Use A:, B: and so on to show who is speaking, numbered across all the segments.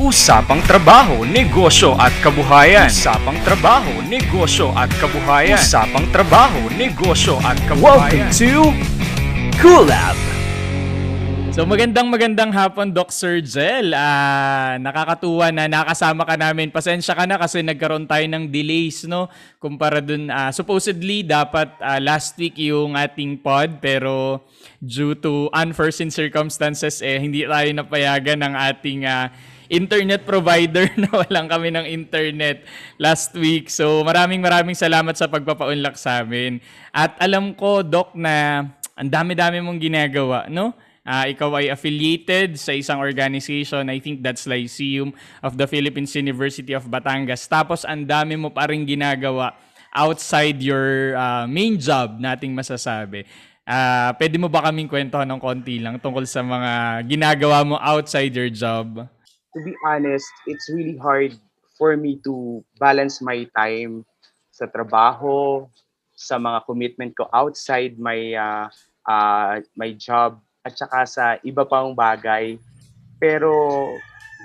A: Usapang trabaho, negosyo at kabuhayan. Usapang trabaho, negosyo at kabuhayan. Usapang trabaho, negosyo at kabuhayan.
B: Welcome to Coolab.
C: So magandang magandang hapon Doc Sir Jel. Ah, nakakatuwa na nakasama ka namin. Pasensya ka na kasi nagkaroon tayo ng delays no kumpara dun ah, supposedly dapat ah, last week yung ating pod pero due to unforeseen circumstances eh hindi tayo napayagan ng ating ah, internet provider na walang kami ng internet last week. So maraming maraming salamat sa pagpapaunlak sa amin. At alam ko Doc na ang dami-dami mong ginagawa, no? Ah, ikaw ay affiliated sa isang organization, I think that's Lyceum of the Philippines University of Batangas. Tapos ang dami mo pa rin ginagawa outside your ah, main job nating masasabi. Ah, pwede mo ba kaming kwentuhan ng konti lang tungkol sa mga ginagawa mo outside your job?
D: To be honest, it's really hard for me to balance my time sa trabaho, sa mga commitment ko outside my uh, uh, my job at saka sa iba pang bagay. Pero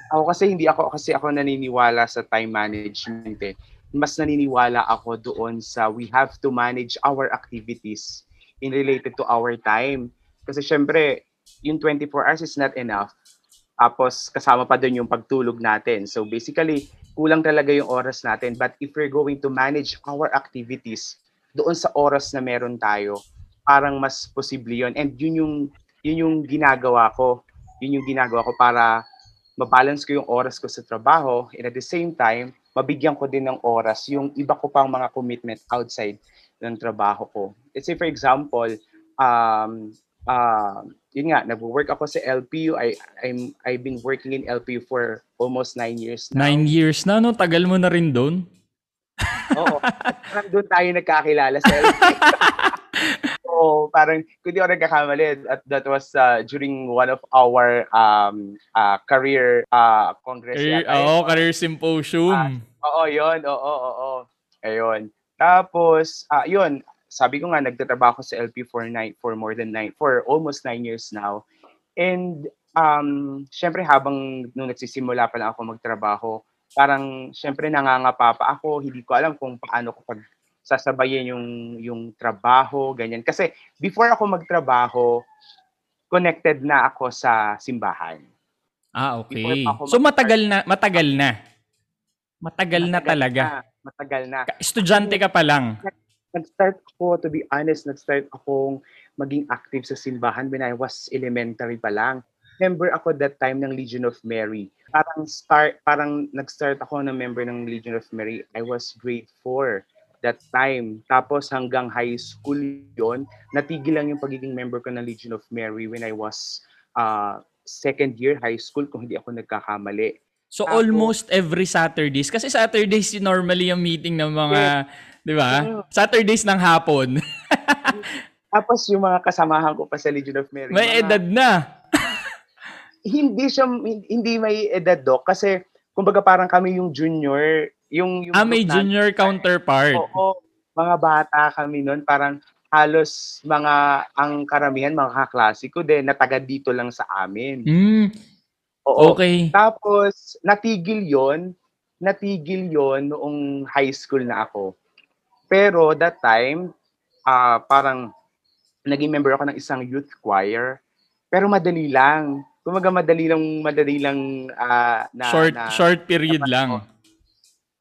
D: ako kasi hindi ako kasi ako naniniwala sa time management eh. Mas naniniwala ako doon sa we have to manage our activities in related to our time. Kasi syempre, yung 24 hours is not enough tapos kasama pa doon yung pagtulog natin. So basically, kulang talaga yung oras natin. But if we're going to manage our activities doon sa oras na meron tayo, parang mas posible yun. And yun yung, yun yung ginagawa ko. Yun yung ginagawa ko para mabalance ko yung oras ko sa trabaho and at the same time, mabigyan ko din ng oras yung iba ko pang mga commitment outside ng trabaho ko. Let's say for example, um, uh, yun nga, nag-work ako sa LPU. I, I'm, I've been working in LPU for almost nine years now.
C: Nine years na, no? Tagal mo na rin doon.
D: Oo. Parang doon tayo nagkakilala sa LPU. so, parang, kung di ako nagkakamali, at that was uh, during one of our um, uh, career uh, congress.
C: Career, oo, career symposium.
D: Oo, yun. Oo, oo, oo. Ayun. Tapos, ah, yun, sabi ko nga nagtatrabaho sa LP for nine for more than nine for almost nine years now. And um syempre habang nung nagsisimula pa lang ako magtrabaho, parang syempre nangangapa pa ako, hindi ko alam kung paano ko pag sasabayin yung yung trabaho, ganyan. Kasi before ako magtrabaho, connected na ako sa simbahan.
C: Ah, okay. So matagal na, matagal na. Matagal na talaga.
D: Na, matagal na.
C: Estudyante ka pa lang.
D: Nag-start ako, to be honest, nag-start akong maging active sa simbahan when I was elementary pa lang. Member ako that time ng Legion of Mary. Parang start, parang nag-start ako ng member ng Legion of Mary. I was grade 4 that time. Tapos hanggang high school yon natigil lang yung pagiging member ko ng Legion of Mary when I was uh, second year high school kung hindi ako nagkakamali.
C: So
D: Tapos-
C: almost every Saturdays. Kasi Saturdays normally yung meeting ng mga, di ba?
D: Mm.
C: Saturdays ng hapon.
D: Tapos yung mga kasamahan ko pa sa Legion of Mary.
C: May
D: mga-
C: edad na.
D: hindi siya hindi may edad doc kasi kumbaga parang kami yung junior yung yung
C: Ah, may
D: group natin-
C: junior counterpart.
D: Oo, mga bata kami noon parang halos mga ang karamihan mga kaklase ko din na taga dito lang sa amin.
C: Hmm,
D: Oo.
C: okay.
D: Tapos natigil 'yon, natigil 'yon noong high school na ako. Pero that time ah parang naging member ako ng isang youth choir. Pero madali lang. Kumaga madali lang madali lang ah, na
C: short
D: na,
C: short period
D: naman
C: lang.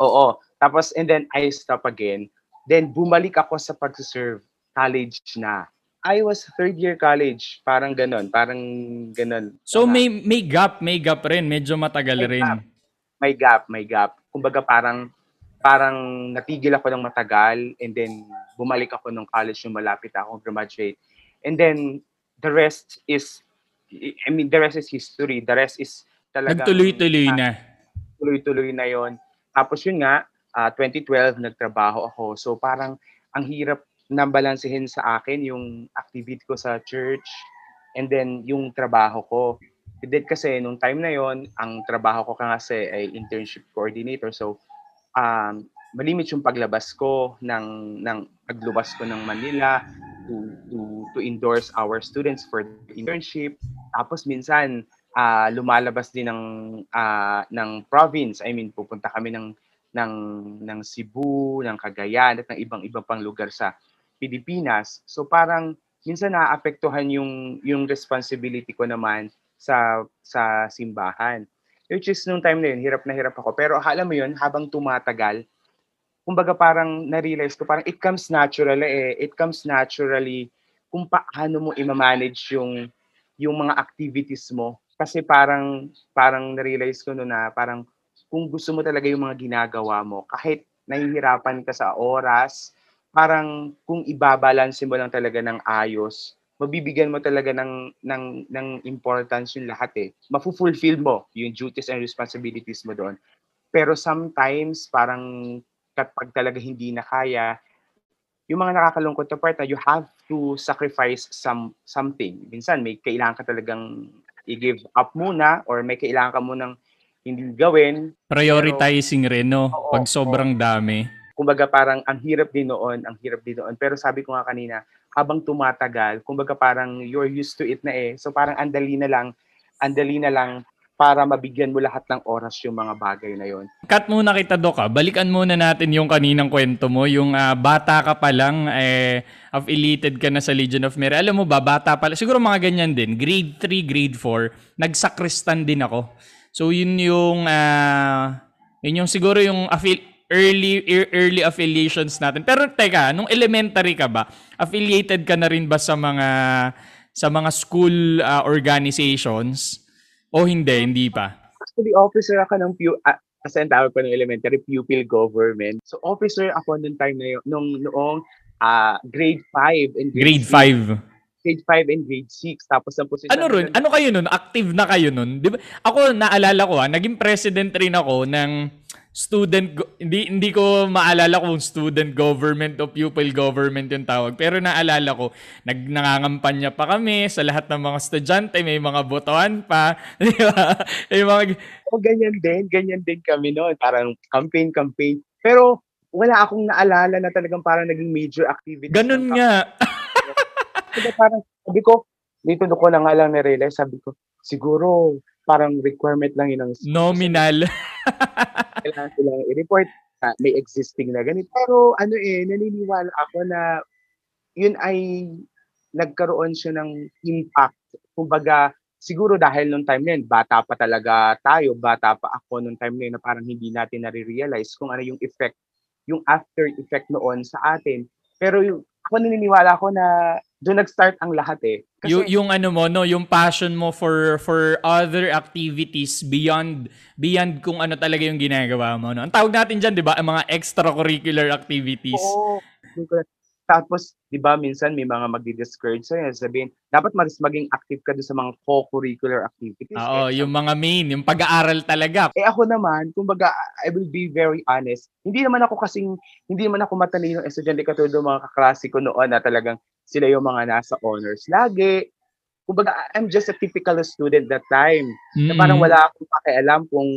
D: Oo. Tapos, and then I stop again. Then, bumalik ako sa pag-serve college na. I was third year college. Parang ganon. Parang ganon.
C: So may may gap, may gap rin, medyo matagal
D: May
C: rin.
D: gap. may gap, may gap. Kumbaga parang parang natigil ako ng matagal and then bumalik ako nung college yung malapit ako graduate. And then the rest is I mean the rest is history. The rest is talagang
C: Nagtuloy-tuloy na.
D: tuloy-tuloy na yon. Tapos yun nga, ah, 2012 nagtrabaho ako. So parang ang hirap na balansehin sa akin yung activity ko sa church and then yung trabaho ko. Then kasi nung time na yon, ang trabaho ko kasi ay internship coordinator. So um, malimit yung paglabas ko ng ng paglabas ko ng Manila to to to endorse our students for the internship. Tapos minsan ah, lumalabas din ng ah, ng province. I mean, pupunta kami ng ng ng Cebu, ng Cagayan at ng ibang-ibang pang lugar sa Pilipinas. So parang minsan naapektuhan yung yung responsibility ko naman sa sa simbahan. Which is nung time na yun, hirap na hirap ako. Pero alam mo yun, habang tumatagal, kumbaga parang na-realize ko, parang it comes naturally eh. It comes naturally kung paano mo i-manage yung yung mga activities mo. Kasi parang parang na-realize ko no na parang kung gusto mo talaga yung mga ginagawa mo, kahit nahihirapan ka sa oras, parang kung ibabalanse mo lang talaga ng ayos, mabibigyan mo talaga ng ng ng importance yung lahat eh. Mafu-fulfill mo yung duties and responsibilities mo doon. Pero sometimes parang kapag talaga hindi na kaya, yung mga nakakalungkot na part na you have to sacrifice some something. Minsan may kailangan ka talagang i-give up muna or may kailangan ka munang hindi gawin.
C: Prioritizing rin, no?
D: Oo,
C: Pag sobrang dami.
D: Kumbaga parang ang hirap din noon, ang hirap din noon. Pero sabi ko nga kanina, habang tumatagal, kumbaga parang you're used to it na eh. So parang andali na lang, andali na lang para mabigyan mo lahat ng oras yung mga bagay na yon.
C: Cut muna kita, Doc. ah. Balikan muna natin yung kaninang kwento mo. Yung ah, bata ka pa lang, eh, affiliated ka na sa Legion of Merit. Alam mo ba, bata pa lang, siguro mga ganyan din. Grade 3, grade 4, nagsakristan din ako. So, yun yung, ah, yun yung siguro yung affil- early ear- early affiliations natin. Pero teka, nung elementary ka ba, affiliated ka na rin ba sa mga sa mga school ah, organizations? O hindi, hindi pa?
D: Actually, officer ako ng pu ah, kasi ang tawag ko ng elementary, pupil government. So officer ako nung time na yun, nung noong ah, grade 5 and
C: Grade
D: 6.
C: 5.
D: Grade 5 and grade 6. Tapos ang position
C: Ano rin? Ano kayo nun? Active na kayo nun? Di ba? Ako, naalala ko ha, naging president rin ako ng student, go- hindi, hindi ko maalala kung student government o pupil government yung tawag. Pero naalala ko, nag, nangangampanya pa kami sa lahat ng mga estudyante, may mga botohan pa. Di ba? May mga,
D: O ganyan din, ganyan din kami noon. Parang campaign, campaign. Pero wala akong naalala na talagang parang naging major activity.
C: ganun nga.
D: Diba parang, sabi ko, dito ko na nga lang na-realize, sabi ko, siguro parang requirement lang yun ng
C: Nominal.
D: kailangan silang i-report na may existing na ganito. Pero ano eh, naniniwala ako na yun ay nagkaroon siya ng impact. Kumbaga, siguro dahil nung time na yun, bata pa talaga tayo, bata pa ako nung time na yun na parang hindi natin nare-realize kung ano yung effect, yung after effect noon sa atin. Pero yung, ako naniniwala ako na doon nag-start ang lahat eh. Kasi,
C: yung, yung ano mo, no, yung passion mo for for other activities beyond beyond kung ano talaga yung ginagawa mo. No? Ang tawag natin diyan, 'di ba, ang mga extracurricular activities.
D: Oo. Tapos, di ba, minsan may mga magdi-discourage sa'yo. Sabihin, dapat mas maging active ka doon sa mga co-curricular activities.
C: Oo,
D: Eh,
C: yung mga main, yung pag-aaral talaga.
D: Eh ako naman, kumbaga, I will be very honest. Hindi naman ako kasing, hindi naman ako matalino estudyante katulad ng mga kaklase ko noon na talagang sila yung mga nasa honors lagi. Kumbaga, I'm just a typical student that time. Na parang
C: Mm.
D: wala akong pakialam kung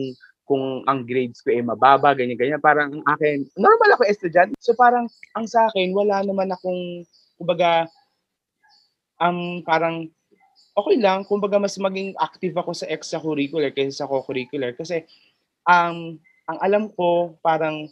D: kung ang grades ko ay mababa, ganyan-ganyan. Parang ang akin, normal ako estudyante. So parang ang sa akin, wala naman akong, kumbaga, um, parang okay lang. Kumbaga, mas maging active ako sa extracurricular kaysa sa co-curricular. Kasi, um, ang alam ko, parang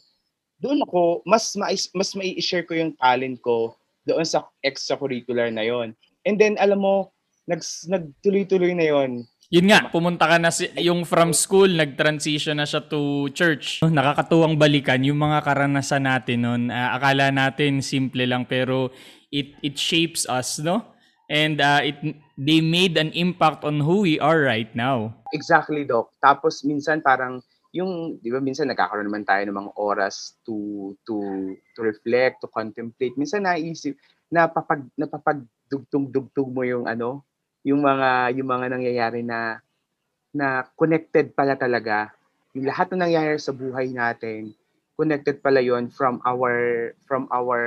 D: doon ako, mas, mais, mas mai share ko yung talent ko doon sa extracurricular na yon. And then, alam mo, nags, nagtuloy-tuloy na yon.
C: Yun nga, pumunta ka na si, yung from school, nag-transition na siya to church. Nakakatuwang balikan yung mga karanasan natin noon. Ah, akala natin simple lang pero it it shapes us, no? And ah, it they made an impact on who we are right now.
D: Exactly, Doc. Tapos minsan parang yung, di ba minsan nagkakaroon naman tayo ng mga oras to to to reflect, to contemplate. Minsan naisip, napapag napapagdugtong-dugtong mo yung ano, yung mga yung mga nangyayari na na connected pala talaga. Yung lahat ng nangyayari sa buhay natin, connected pala yon from our from our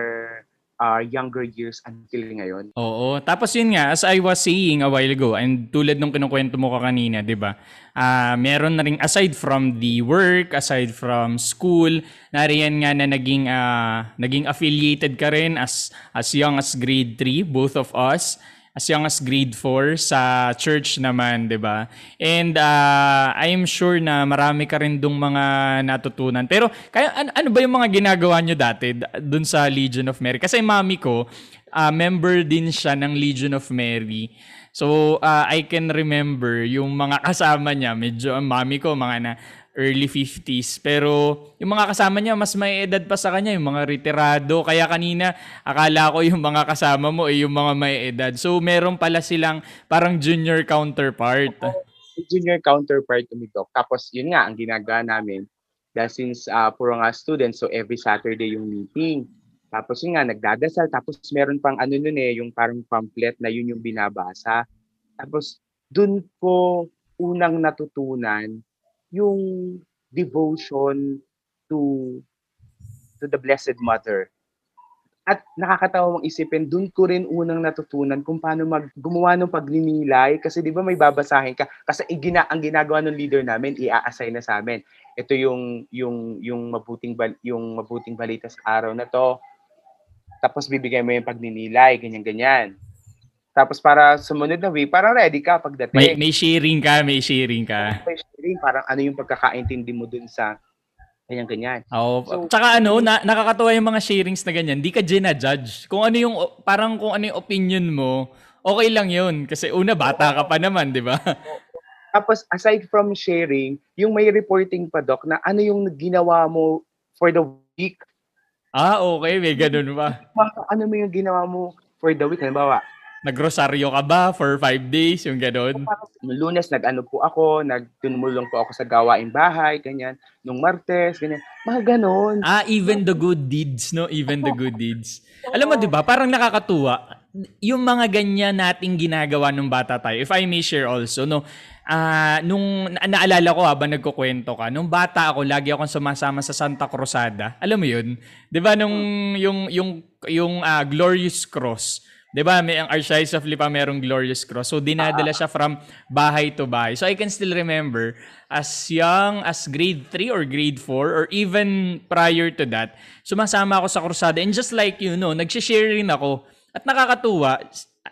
D: uh, younger years until ngayon.
C: Oo. Tapos yun nga, as I was saying a while ago, and tulad nung kinukwento mo ka kanina, di ba? Ah, meron na rin, aside from the work, aside from school, nariyan nga na naging, ah, naging affiliated ka rin as, as young as grade 3, both of us. As young as grade 4 sa church naman, 'di ba? And uh, I'm sure na marami ka rin dong mga natutunan. Pero kaya ano, ano ba yung mga ginagawa nyo dati doon sa Legion of Mary? Kasi mami ko, uh, member din siya ng Legion of Mary. So, uh, I can remember yung mga kasama niya, medyo ang mami ko, mga na early 50s. Pero yung mga kasama niya, mas may edad pa sa kanya, yung mga retirado. Kaya kanina, akala ko yung mga kasama mo ay yung mga may edad. So, meron pala silang parang junior counterpart.
D: Junior counterpart kami, Doc. Tapos, yun nga, ang ginagawa namin, dahil since uh, puro nga students, so every Saturday yung meeting. Tapos yun nga, nagdadasal. Tapos meron pang ano nun eh, yung parang pamphlet na yun yung binabasa. Tapos dun ko unang natutunan yung devotion to to the Blessed Mother. At nakakatawa mong isipin, dun ko rin unang natutunan kung paano mag gumawa ng pagninilay kasi 'di ba may babasahin ka kasi igina, ang ginagawa ng leader namin i-assign na sa amin. Ito yung yung yung mabuting bal, yung mabuting balita sa araw na to tapos bibigay mo yung pagninilay, ganyan-ganyan. Tapos para sumunod na week, parang ready ka pagdating.
C: May, may sharing ka, may sharing ka.
D: May sharing, parang ano yung pagkakaintindi mo dun sa ganyan-ganyan.
C: Oo. So, Tsaka ano, na, nakakatuwa yung mga sharings na ganyan. Di ka gina-judge. Kung ano yung, parang kung ano yung opinion mo, okay lang yun. Kasi una, bata ka pa naman, di ba?
D: Tapos, aside from sharing, yung may reporting pa, Doc, na ano yung ginawa mo for the week,
C: Ah, okay. May ganun ba?
D: ano mo yung ginawa mo for the week? Halimbawa,
C: Nagrosaryo ka ba for five days? Yung ganun?
D: Nung lunes, nag-ano po ako, nagtumulong po ako sa gawaing bahay, ganyan. Nung martes, ganyan. Mga ganon.
C: Ah, even the good deeds, no? Even the good deeds. Alam mo, di ba? Parang nakakatuwa. Yung mga ganyan nating ginagawa nung bata tayo. If I may share also, no? Ah, uh, nung na- naalala ko habang nagkukwento ka, nung bata ako, lagi akong sumasama sa Santa Cruzada. Alam mo 'yun? 'Di ba nung yung yung yung uh, Glorious Cross, 'Di ba? May ang Archdiocese of Lipa merong Glorious Cross. So dinadala siya from bahay to bahay. So I can still remember as young as grade 3 or grade 4 or even prior to that, sumasama ako sa krusada and just like you know, nagshi-share rin ako. At nakakatuwa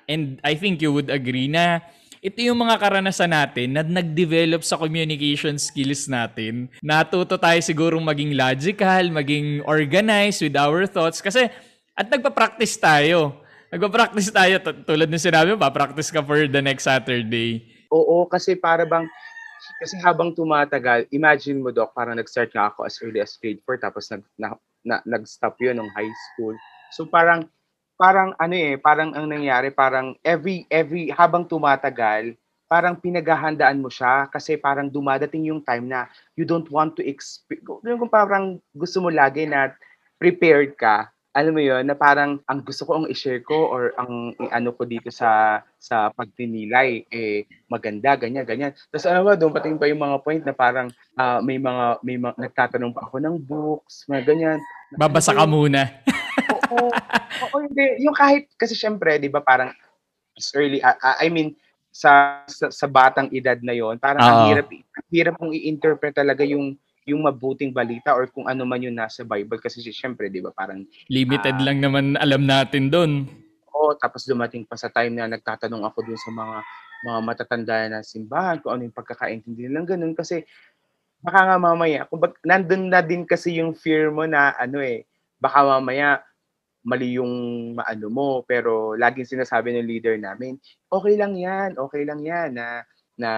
C: and I think you would agree na ito yung mga karanasan natin na nag-develop sa communication skills natin. Natuto tayo sigurong maging logical, maging organized with our thoughts kasi at nagpa-practice tayo Nagpa-practice tayo. Tulad ng sinabi mo, pa-practice ka for the next Saturday.
D: Oo, kasi para bang, kasi habang tumatagal, imagine mo, Doc, parang nag-start nga ako as early as grade 4, tapos nag, na, na, nag-stop yun ng high school. So parang, parang ano eh, parang ang nangyari, parang every, every, habang tumatagal, parang pinaghahandaan mo siya kasi parang dumadating yung time na you don't want to expect, yung parang gusto mo lagi na prepared ka alam mo yon na parang ang gusto ko ang i-share ko or ang ano ko dito sa sa pagtinilay eh maganda ganyan ganyan. Tapos ano ba doon pating pa yung mga point na parang uh, may mga may mga, nagtatanong pa ako ng books, mga ganyan.
C: Babasa ka muna.
D: oo, oo, hindi. Yung kahit kasi syempre, 'di ba, parang early uh, I mean sa, sa sa batang edad na yon, parang uh-huh. ang hirap ang hirap kong i-interpret talaga yung yung mabuting balita or kung ano man yung nasa Bible. Kasi syempre 'di ba parang
C: limited uh, lang naman alam natin doon.
D: Oo, tapos dumating pa sa time na nagtatanong ako dun sa mga mga matatanda na simbahan kung ano yung pagkakaintindi nilang ganun. Kasi baka nga mamaya kung bak, nandun na din kasi yung fear mo na ano eh baka mamaya mali yung maano mo. Pero laging sinasabi ng leader namin okay lang yan okay lang yan na na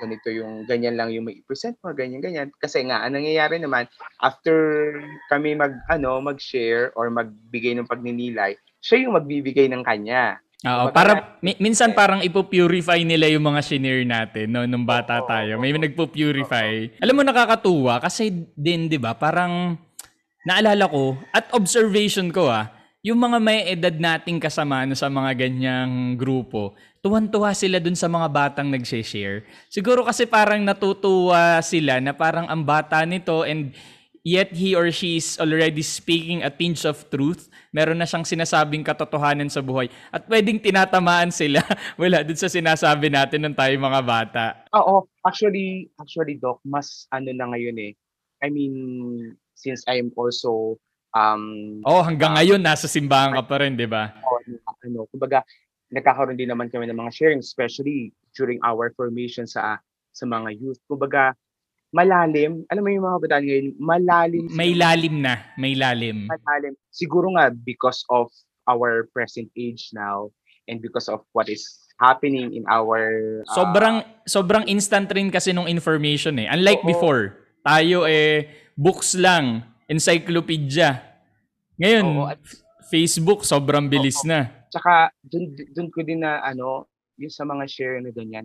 D: ganito yung ganyan lang yung may present mo ganyan ganyan kasi nga ang nangyayari naman after kami mag ano mag-share or magbigay ng pagninilay siya yung magbibigay ng kanya
C: Oo, para mi- minsan parang ipo-purify nila yung mga shinare natin no nung bata tayo. May nagpo-purify. Alam mo nakakatuwa kasi din 'di ba? Parang naalala ko at observation ko ah, yung mga may edad nating kasama no, sa mga ganyang grupo, tuwan-tuwa sila dun sa mga batang nagse-share. Siguro kasi parang natutuwa sila na parang ang bata nito and yet he or she is already speaking a tinge of truth. Meron na siyang sinasabing katotohanan sa buhay. At pwedeng tinatamaan sila wala dun sa sinasabi natin ng tayo mga bata.
D: Oo, actually, actually Doc, mas ano na ngayon eh. I mean, since I'm also um
C: Oh, hanggang uh, ngayon nasa simbahan ka pa rin, 'di ba?
D: Oh, ano, kumbaga nagkakaroon din naman kami ng mga sharing, especially during our formation sa sa mga youth. Kumbaga, malalim, alam mo yung mga kabataan ngayon, malalim.
C: May lalim na, may lalim.
D: malalim. Siguro nga because of our present age now and because of what is happening in our uh,
C: Sobrang sobrang instant rin kasi nung information eh. Unlike
D: Oo.
C: before, tayo eh books lang, encyclopedia. Ngayon,
D: Oo, at-
C: Facebook sobrang bilis na.
D: Tsaka dun, dun ko din na ano, yung sa mga share na ganyan.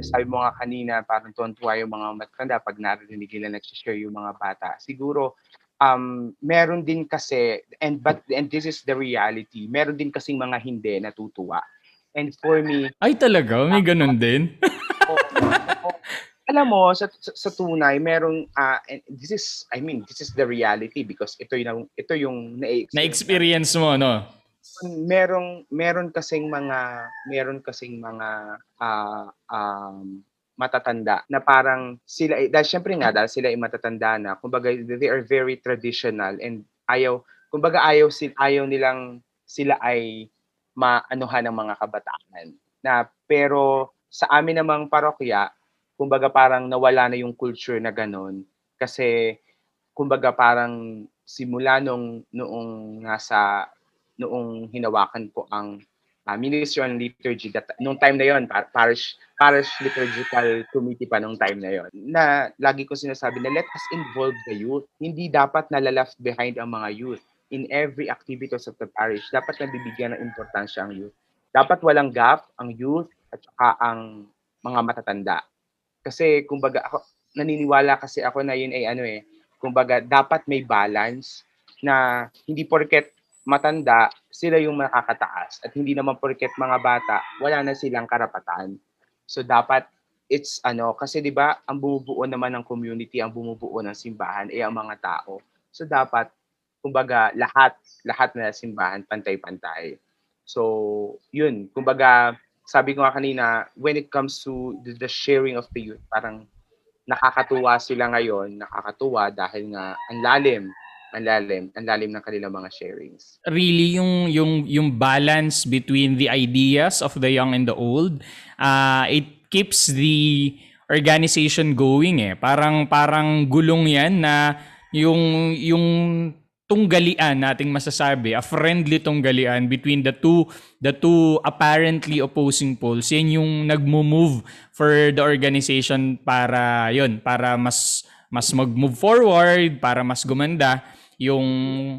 D: Sabi mo nga kanina, parang tuwan-tuwa yung mga matanda pag narinig nila nagsishare yung mga bata. Siguro, um, meron din kasi, and, but, and this is the reality, meron din kasing mga hindi natutuwa. And for me,
C: Ay talaga, may ganun din.
D: oo, oo. alam mo, sa, sa, sa tunay, merong, ah, and this is, I mean, this is the reality because ito yung, ito yung na-experience
C: Na-experience mo, no?
D: merong meron kasing mga meron kasing mga ah, um, matatanda na parang sila ay- dahil syempre nga dahil sila ay matatanda na kumbaga they are very traditional and ayaw kumbaga ayaw sil ayaw nilang sila ay maanuhan ng mga kabataan na pero sa amin namang parokya kumbaga parang nawala na yung culture na ganun. Kasi kumbaga parang simula nung noong nasa noong hinawakan ko ang uh, Ministry on Liturgy that nung time na yon par- parish parish liturgical committee pa nung time na yon na lagi ko sinasabi na let us involve the youth. Hindi dapat nalaleft behind ang mga youth. In every activities of the parish dapat nabibigyan ng importansya ang youth. Dapat walang gap ang youth at saka ang mga matatanda kasi kumbaga ako naniniwala kasi ako na yun ay ano eh kumbaga dapat may balance na hindi porket matanda, sila yung makakataas. At hindi naman porket mga bata, wala na silang karapatan. So dapat it's ano, kasi 'di ba, ang bumubuo naman ng community, ang bumubuo ng simbahan ay ang mga tao. So dapat kumbaga lahat lahat na simbahan pantay-pantay. So, yun, kumbaga sabi ko nga kanina, when it comes to the, the sharing of the youth, parang nakakatuwa sila ngayon, nakakatuwa dahil nga ang lalim ang lalim, ang lalim ng kanilang mga sharings.
C: really yung yung yung balance between the ideas of the young and the old uh, it keeps the organization going eh parang parang gulong yan na yung yung tunggalian nating masasabi a friendly tunggalian between the two the two apparently opposing poles yan yung nagmo-move for the organization para yon para mas mas mag-move forward para mas gumanda yung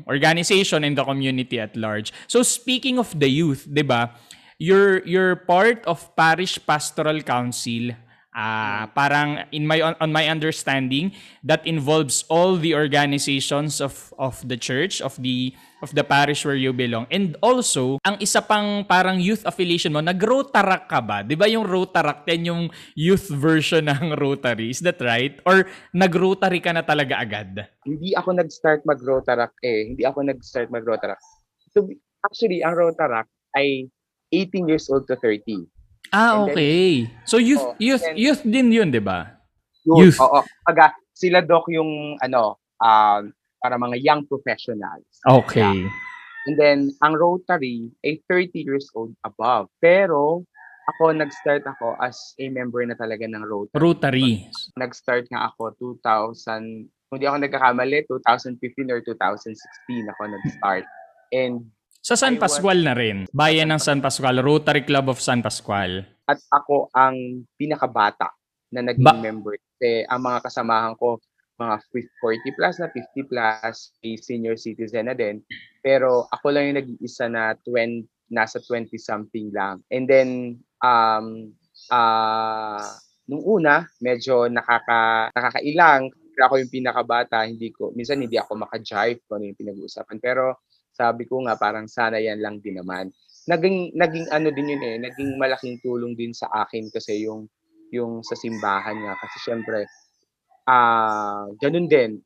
C: organization and the community at large. So speaking of the youth, 'di ba? You're you're part of Parish Pastoral Council. Ah, parang in my on, on my understanding that involves all the organizations of of the church of the of the parish where you belong. And also, ang isa pang parang youth affiliation mo, nag-Rotaract ka ba? 'Di ba yung Rotaract yan yung youth version ng Rotary? Is that right? Or nag-Rotary ka na talaga agad?
D: Hindi ako nag-start mag-Rotaract eh. Hindi ako nag-start mag-Rotaract. So, actually, ang Rotaract ay 18 years old to 30.
C: Ah,
D: And then-
C: okay. So youth
D: Oh,
C: youth
D: and-
C: youth din 'yun, 'di ba?
D: Youth.
C: Youth.
D: Oo. Pag sila doc yung ano, um, para mga young professionals.
C: Okay.
D: And then, ang Rotary ay 30 years old above. Pero, ako, nag-start ako as a member na talaga ng Rotary.
C: Rotary.
D: Nag-start nga ako 2000, kung di ako nagkakamali, 2015 or 2016 ako nag-start. And
C: Sa San Pascual na rin. Bayan ng San Pascual, Rotary Club of San Pascual.
D: at ako ang pinakabata na naging
C: Ba-
D: member. Kasi ang mga kasamahan ko, mga 40 plus na 50 plus, senior citizen na din. Pero ako lang yung nag-iisa na 20, nasa 20 something lang. And then, um, ah nung una, medyo nakaka, nakakailang. Ako yung pinakabata, hindi ko, minsan hindi ako maka-jive kung ano yung pinag-uusapan. Pero sabi ko nga, parang sana yan lang din naman. Naging naging ano din yun eh, naging malaking tulong din sa akin kasi yung yung sa simbahan nga. Kasi syempre ah ganun din.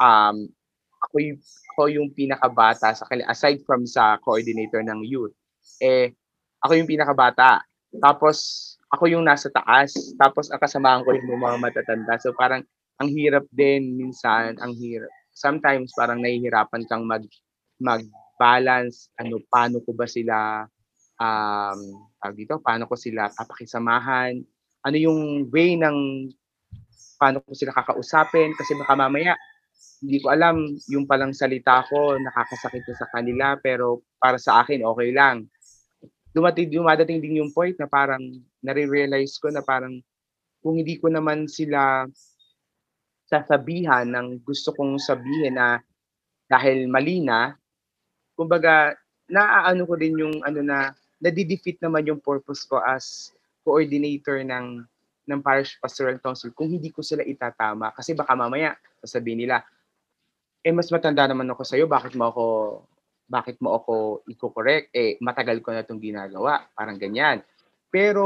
D: Um ako yung, ako yung pinakabata sa kanila aside from sa coordinator ng youth eh ako yung pinakabata. Tapos ako yung nasa taas. Tapos ang kasamahan ko yung mga matatanda. So parang ang hirap din minsan ang hirap. Sometimes parang nahihirapan kang mag mag balance ano paano ko ba sila um, dito, paano ko sila papakisamahan, ano yung way ng paano ko sila kakausapin kasi baka mamaya hindi ko alam yung palang salita ko nakakasakit na sa kanila pero para sa akin okay lang. Dumating dumadating din yung point na parang nare-realize ko na parang kung hindi ko naman sila sasabihan ng gusto kong sabihin na dahil mali na, kumbaga naaano ko din yung ano na nadi-defeat naman yung purpose ko as coordinator ng ng parish pastoral council kung hindi ko sila itatama. Kasi baka mamaya sasabihin nila eh mas matanda naman ako sa iyo bakit mo ako bakit mo ako i-correct? Eh matagal ko na itong ginagawa parang ganyan. Pero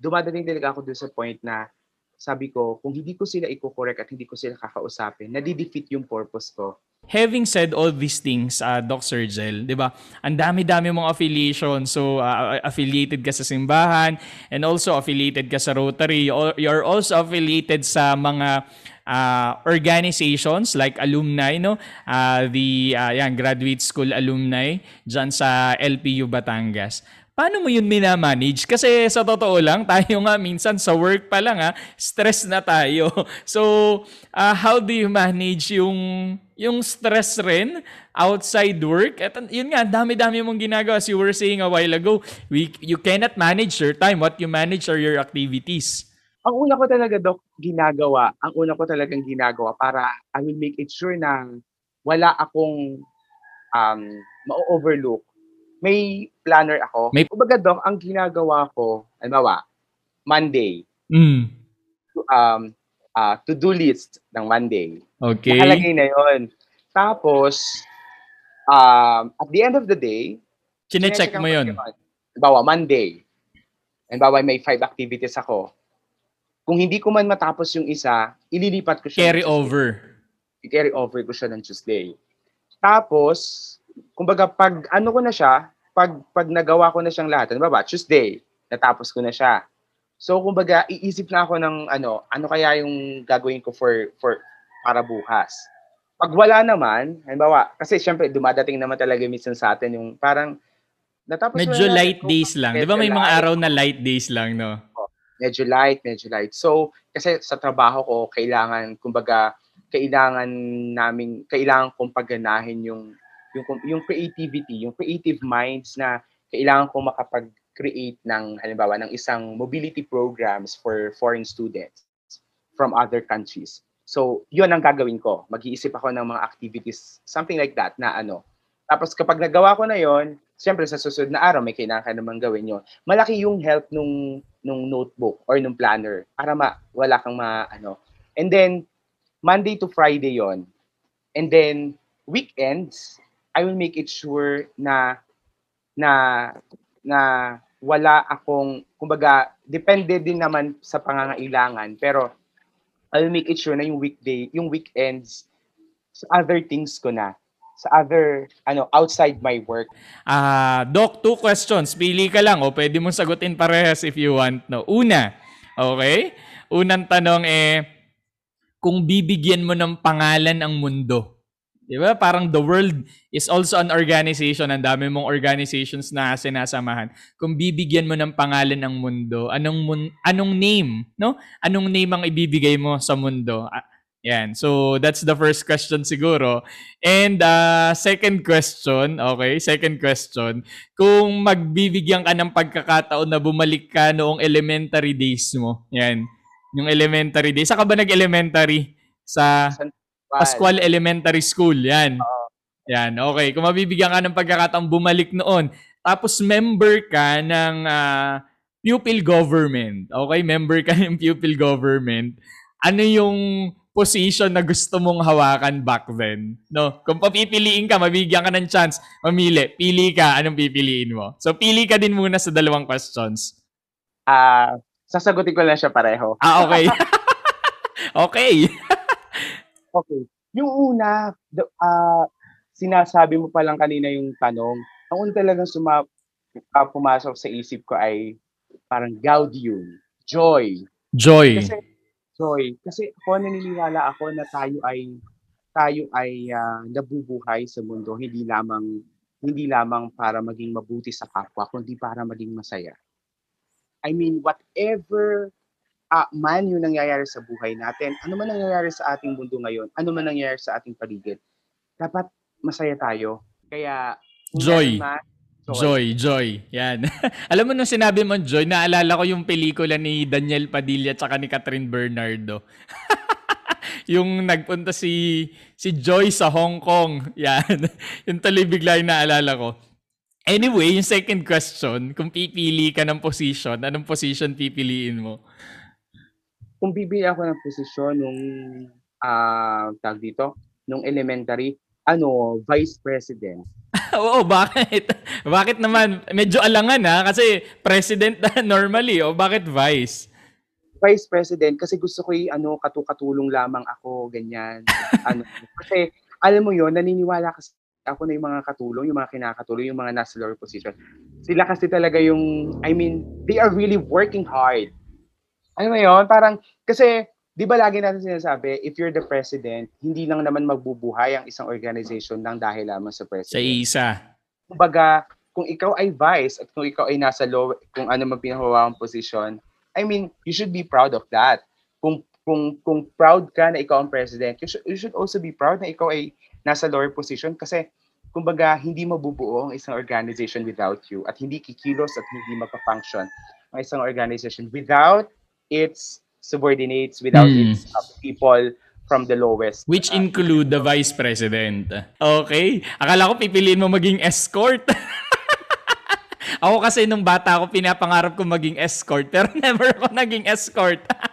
D: dumadating talaga ako doon sa point na sabi ko kung hindi ko sila i-correct at hindi ko sila kakausapin nadi-defeat yung purpose ko
C: Having said all these things, uh, Doc Sergel, di ba? Ang dami-dami mong affiliation. So, uh, affiliated ka sa simbahan and also affiliated ka sa Rotary. You're also affiliated sa mga uh, organizations like alumni, no? Uh, the uh, yan, graduate school alumni dyan sa LPU Batangas. Paano mo yun minamanage? Kasi sa totoo lang, tayo nga minsan sa work pa lang ha, stress na tayo. So, uh, how do you manage yung yung stress rin outside work? At yun nga, dami-dami mong ginagawa. As you were saying a while ago, we, you cannot manage your time. What you manage are your activities.
D: Ang una ko talaga, Doc, ginagawa, ang una ko talagang ginagawa para I will make it sure na wala akong um, ma-overlook may planner ako. May... Kumbaga, Doc, ang ginagawa ko, halimbawa, Monday,
C: mm.
D: um, uh, to-do list ng Monday.
C: Okay.
D: Nakalagay na yon. Tapos, um, at the end of the day,
C: Chine-check mo yun.
D: Halimbawa, Monday. Halimbawa, may five activities ako. Kung hindi ko man matapos yung isa, ililipat ko siya.
C: Carry over.
D: I-carry over ko siya ng Tuesday. Tapos, kumbaga pag ano ko na siya, pag pag nagawa ko na siyang lahat, ano ba, Tuesday, natapos ko na siya. So kumbaga iisip na ako ng ano, ano kaya yung gagawin ko for for para bukas. Pag wala naman, halimbawa, kasi syempre dumadating naman talaga minsan sa atin yung parang
C: natapos medyo na light days lang. 'Di ba may mga araw na light days lang, no?
D: Oh, medyo light, medyo light. So, kasi sa trabaho ko, kailangan, kumbaga, kailangan namin, kailangan kong pagganahin yung yung yung creativity, yung creative minds na kailangan ko makapag-create ng halimbawa ng isang mobility programs for foreign students from other countries. So, 'yun ang gagawin ko. Mag-iisip ako ng mga activities, something like that na ano. Tapos kapag nagawa ko na 'yon, siyempre sa susunod na araw may kailangan ka namang gawin 'yon. Malaki yung help nung nung notebook or nung planner para ma wala kang ma ano. And then Monday to Friday 'yon. And then weekends, I will make it sure na na na wala akong kumbaga depende din naman sa pangangailangan pero I will make it sure na yung weekday, yung weekends sa other things ko na sa other ano outside my work.
C: Ah, uh, doc, two questions. Pili ka lang o pwede mong sagutin parehas if you want no. Una, okay? Unang tanong eh kung bibigyan mo ng pangalan ang mundo, Di ba? Parang the world is also an organization. Ang dami mong organizations na sinasamahan. Kung bibigyan mo ng pangalan ng mundo, anong mun- anong name, no? Anong name ang ibibigay mo sa mundo? Yan. So, that's the first question siguro. And uh, second question, okay, second question, kung magbibigyan ka ng pagkakataon na bumalik ka noong elementary days mo, yan, yung elementary days. Saka ba nag-elementary? Sa... San Pascual Elementary School, yan. Uh, yan, okay. Kung mabibigyan ka ng pagkakataong bumalik noon, tapos member ka ng uh, pupil government, okay? Member ka ng pupil government, ano yung position na gusto mong hawakan back then? No? Kung papipiliin ka, mabigyan ka ng chance, mamili, pili ka, anong pipiliin mo? So, pili ka din muna sa dalawang questions.
D: Ah, uh, sasagutin ko lang siya pareho.
C: Ah, okay. okay.
D: Okay. Yung una, the, uh, sinasabi mo pa lang kanina yung tanong, ang una talagang suma, uh, pumasok sa isip ko ay parang gaudium, joy.
C: Joy.
D: Kasi, joy. Kasi ako naniniwala ako na tayo ay tayo ay uh, nabubuhay sa mundo, hindi lamang hindi lamang para maging mabuti sa kapwa, kundi para maging masaya. I mean, whatever uh, man yung nangyayari sa buhay natin, ano man nangyayari sa ating mundo ngayon, ano man nangyayari sa ating paligid, dapat masaya tayo. Kaya,
C: Joy.
D: man,
C: Joy, Joy. Yan. Alam mo nung sinabi mo Joy, naalala ko yung pelikula ni Daniel Padilla tsaka ni Catherine Bernardo. yung nagpunta si si Joy sa Hong Kong. Yan. yung tuloy bigla yung naalala ko. Anyway, yung second question, kung pipili ka ng position, anong position pipiliin mo?
D: Kung bibili ako ng posisyon nung ah tag dito, nung elementary, ano, vice president.
C: Oo, bakit? bakit naman? Medyo alangan ha, kasi president na normally. O bakit vice?
D: Vice president kasi gusto ko 'y ano katukatulong lamang ako ganyan. ano, kasi alam mo 'yon, naniniwala kasi ako na yung mga katulong, yung mga kinakatulong, yung mga nasa lower position. Sila kasi talaga yung, I mean, they are really working hard. Alam mo yun? Parang, kasi, di ba lagi natin sinasabi, if you're the president, hindi lang naman magbubuhay ang isang organization ng dahil lamang sa
C: Sa
D: president.
C: isa.
D: Kumbaga, kung ikaw ay vice at kung ikaw ay nasa low, kung ano man pinahawakang position, I mean, you should be proud of that. Kung kung kung proud ka na ikaw ang president, you should, you should also be proud na ikaw ay nasa lower position kasi kumbaga hindi mabubuo ang isang organization without you at hindi kikilos at hindi magpa-function ang isang organization without its subordinates, without
C: Hmm.
D: its uh, people from the lowest.
C: Which
D: uh,
C: include the vice president. Okay. Akala ko pipiliin mo maging escort. ako kasi nung bata ako, pinapangarap ko maging escort. Pero never ako naging escort.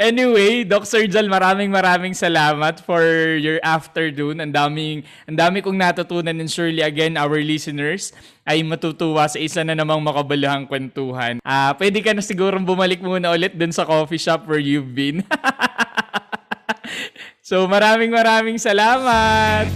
C: anyway, Doc Sergel, maraming maraming salamat for your afternoon. Ang daming, ang dami kong natutunan and surely again, our listeners ay matutuwa sa isa na namang makabalahang kwentuhan. Ah, pwede ka na sigurong bumalik muna ulit dun sa coffee shop where you've been. So maraming maraming salamat.